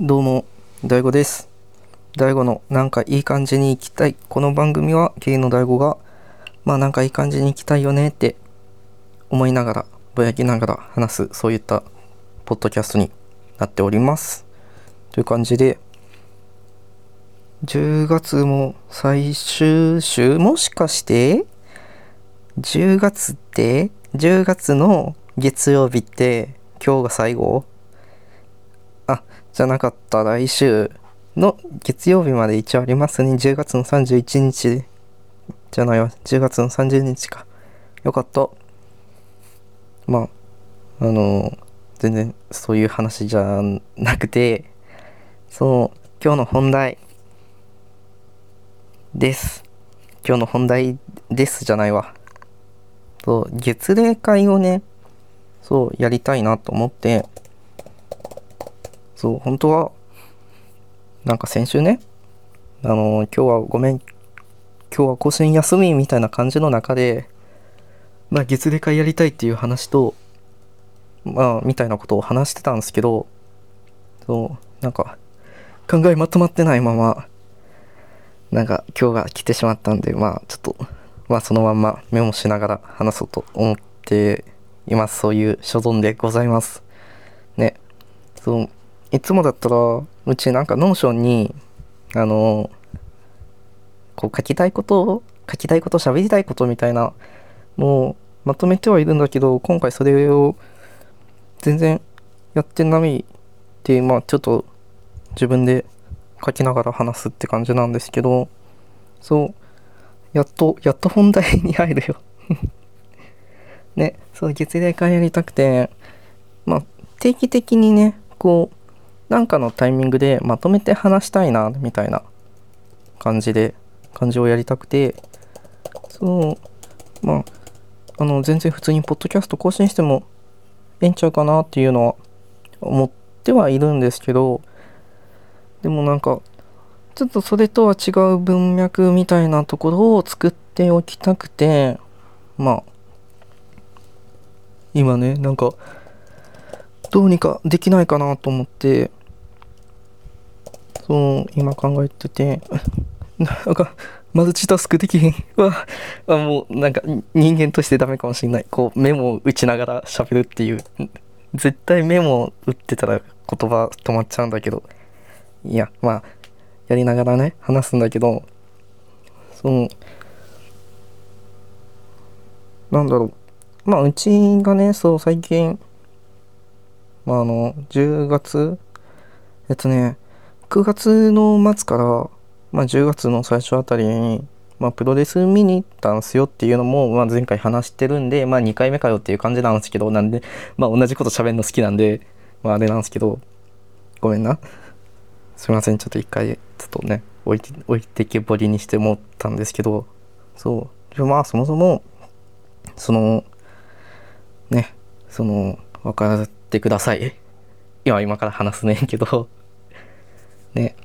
どうも、大悟です。大悟のなんかいい感じに行きたい。この番組はゲイの大悟が、まあなんかいい感じに行きたいよねって思いながら、ぼやきながら話す、そういったポッドキャストになっております。という感じで、10月も最終週もしかして10月って10月の月曜日って今日が最後じゃなかった来週の月曜日まで一応ありますね。10月の31日じゃないわ。10月の30日か。よかった。まああの全然そういう話じゃなくてそう今日の本題です。今日の本題ですじゃないわ。そう月例会をねそうやりたいなと思って。そう本当はなんか先週ねあの今日はごめん今日は更新休みみたいな感じの中でまあ月例会やりたいっていう話とまあみたいなことを話してたんですけどそうなんか考えまとまってないままなんか今日が来てしまったんでまあちょっとまあそのまんまメモしながら話そうと思っています。そういう所存でございます。ね。そう。いつもだったらうちなんか Notion にあのこう書きたいこと書きたいこと喋りたいことみたいなのをまとめてはいるんだけど今回それを全然やってないってまあちょっと自分で書きながら話すって感じなんですけどそうやっとやっと本題に入るよ。ねそう月例会やりたくてまあ定期的にねこうなんかのタイミングでまとめて話したいなみたいな感じで感じをやりたくてそうまああの全然普通にポッドキャスト更新してもええんちゃうかなっていうのは思ってはいるんですけどでもなんかちょっとそれとは違う文脈みたいなところを作っておきたくてまあ今ねなんかどうにかできないかなと思ってそう今考えてて なんかマルチタスクできへんわあもうなんか人間としてダメかもしれない。こうメモを打ちながら喋るっていう。絶対メモを打ってたら言葉止まっちゃうんだけど。いやまあやりながらね話すんだけどそのなんだろう。まあうちがねそう最近まああの10月えっとね9月の末から、まあ、10月の最初あたりに、まあ、プロレス見に行ったんすよっていうのも、まあ、前回話してるんで、まあ、2回目かよっていう感じなんですけどなんで、まあ、同じこと喋るの好きなんで、まあ、あれなんですけどごめんな。すいません。ちょっと一回ちょっとね置いて置いてけぼりにして思ったんですけどそう。でまあそもそもそのねその分からずってください。今今から話すねんけど。ね。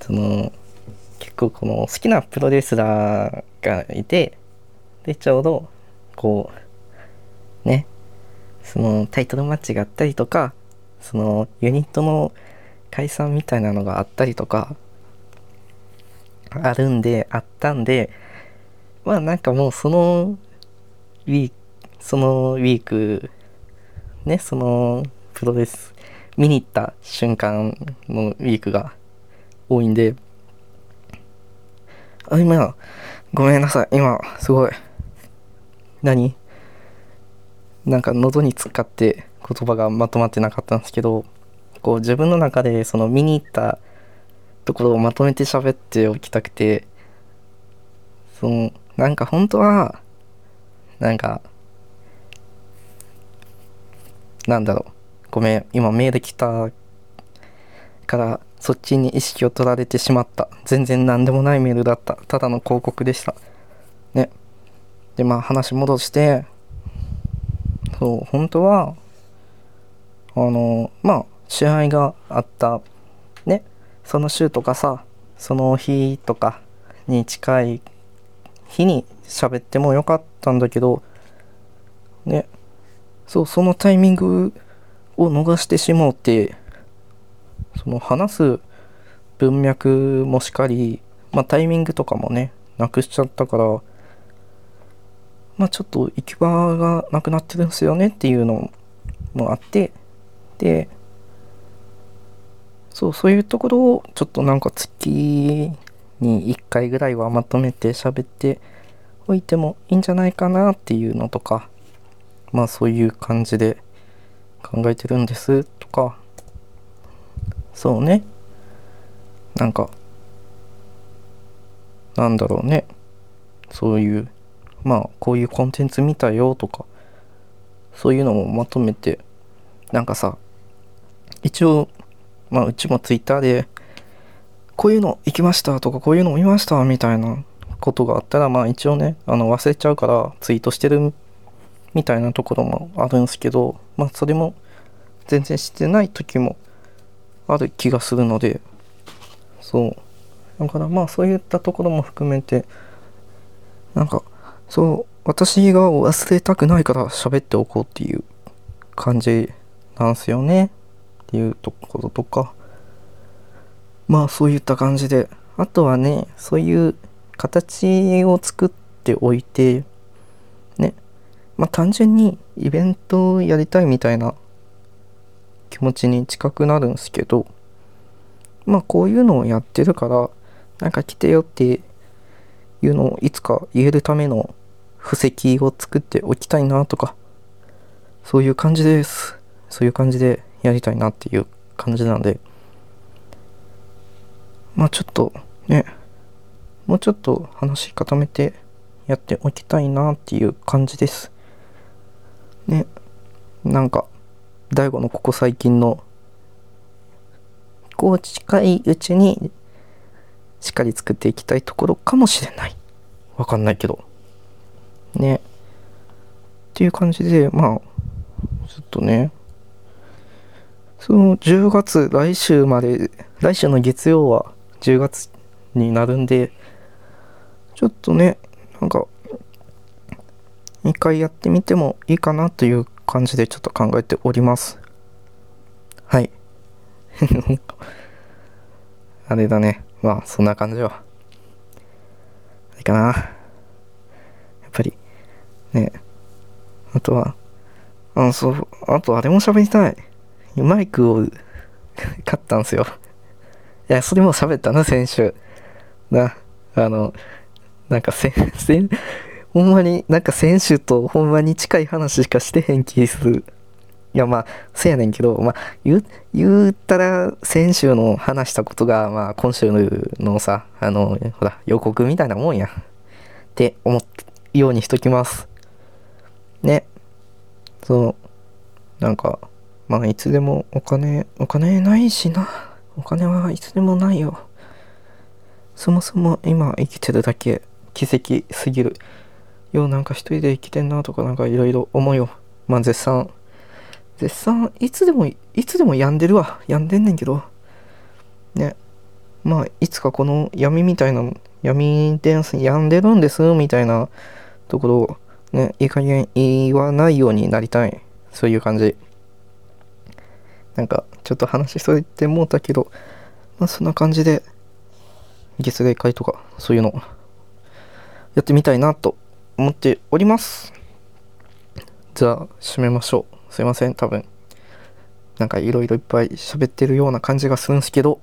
その結構この好きなプロレスラーがいてでちょうどこうね。そのタイトルマッチがあったりとかそのユニットの解散みたいなのがあったりとかあるんであったんでまあなんかもうそのウィークそのウィークねそのプロレス見に行った瞬間のウィークが多いんで。あ今ごめんなさい。今すごい。何？なんか喉に使って言葉がまとまってなかったんですけどこう自分の中でその見に行ったところをまとめて喋っておきたくてそのなんか本当はなんかなんだろう。ごめん。今メール来たからそっちに意識を取られてしまった。全然何でもないメールだった。ただの広告でした。ね。でまあ話戻してそう本当はあのまあ試合があった。ね。その週とかさその日とかに近い日に喋ってもよかったんだけどね。そうそのタイミングを逃してしもうってその話す文脈もしかり、まあ、タイミングとかもねなくしちゃったからまあちょっと行き場がなくなってるんですよねっていうのもあってでそうそういうところをちょっとなんか月に1回ぐらいはまとめて喋っておいてもいいんじゃないかなっていうのとかまあそういう感じで考えてるんですとか。そうね。なんかなんだろうね。そういうまあこういうコンテンツ見たよとか。そういうのもまとめてなんかさ一応まあうちもツイッターでこういうの行きましたとかこういうの見ましたみたいなことがあったらまあ一応ねあの忘れちゃうからツイートしてるみたいなところもあるんですけどまあそれも全然してない時もある気がするのでそう。だからまあそういったところも含めてなんかそう私が忘れたくないから喋っておこうっていう感じなんすよね。っていうところとか。まあそういった感じで。あとはねそういう形を作っておいてまあ単純にイベントをやりたいみたいな気持ちに近くなるんすけどまあこういうのをやってるからなんか来てよっていうのをいつか言えるための布石を作っておきたいなとかそういう感じです。そういう感じでやりたいなっていう感じなんで。まあちょっとねもうちょっと話固めてやっておきたいなっていう感じです。ね。なんか DAIGO のここ最近のこう近いうちにしっかり作っていきたいところかもしれない。わかんないけど。ね。っていう感じでまあちょっとね。その10月来週まで来週の月曜は10月になるんでちょっとねなんか2回やってみてもいいかなという感じでちょっと考えております。はい。あれだね。まあそんな感じはあれかな。やっぱり。ね。あとはあそう。あとあれも喋りたい。マイクを 買ったんすよ。いやそれも喋ったな先週。な。あのなんか先先ほんまになんか先週とほんまに近い話しかしてへん気する。いやまあせやねんけどまあ言言ったら先週の話したことがまあ今週のさあのほら予告みたいなもんや。って思うようにしときます。ね。そう。なんかまあいつでもお金お金ないしな。お金はいつでもないよ。そもそも今生きてるだけ奇跡すぎる。ようなんか一人で生きてんなとかなんかいろいろ思うよまあ絶賛。絶賛いつでもいつでも病んでるわ。病んでんねんけど。ね。まあいつかこの闇みたいな闇デンス病んでるんですみたいなところをねいい加減言わないようになりたい。そういう感じ。なんかちょっと話しといてもうたけどまあそんな感じで月例会とかそういうのやってみたいなと思っております。じゃあ締めましょう。すいません。多分なんかいろいろいっぱい喋ってるような感じがするんですけど。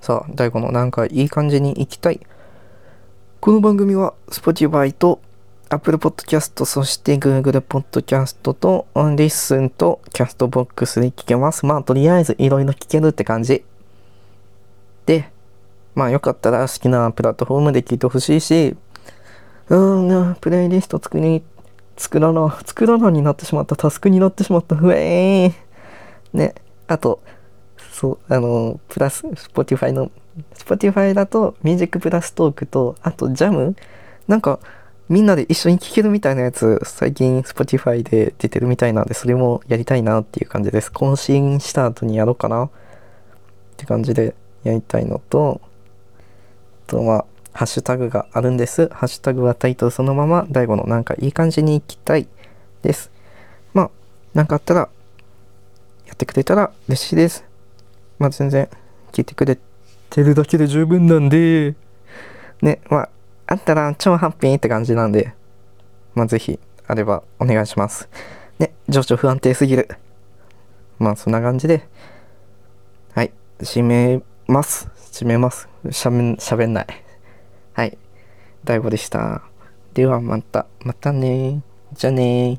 さあ DAIGO のなんかいい感じに行きたい。この番組は Spotify と Apple Podcast そして Google Podcast と Listen と Castbox で聞けます。まあとりあえずいろいろ聞けるって感じ。でまあよかったら好きなプラットフォームで聞いてほしいしうんプレイリスト作り作らな、作らなになってしまった、タスクになってしまった、ふえー。ね、あと、そう、あの、プラス、Spotify の、Spotify だと、ミュージックプラストークと、あと、ジャムなんか、みんなで一緒に聴けるみたいなやつ、最近 Spotify で出てるみたいなんで、それもやりたいなっていう感じです。更新した後にやろうかなって感じでやりたいのと、あとは、ハッシュタグがあるんです。ハッシュタグはタイトルそのまま、大悟のなんかいい感じに行きたいです。まあ、なんかあったら、やってくれたら嬉しいです。まあ全然聞いてくれてるだけで十分なんで、ね、まあ、あったら超ハッピーって感じなんで、まあぜひ、あればお願いします。ね、情緒不安定すぎる。まあそんな感じで、はい、締めます。締めます。しゃべん、しゃべんない。はい、大悟でした。ではまた、またねじゃあね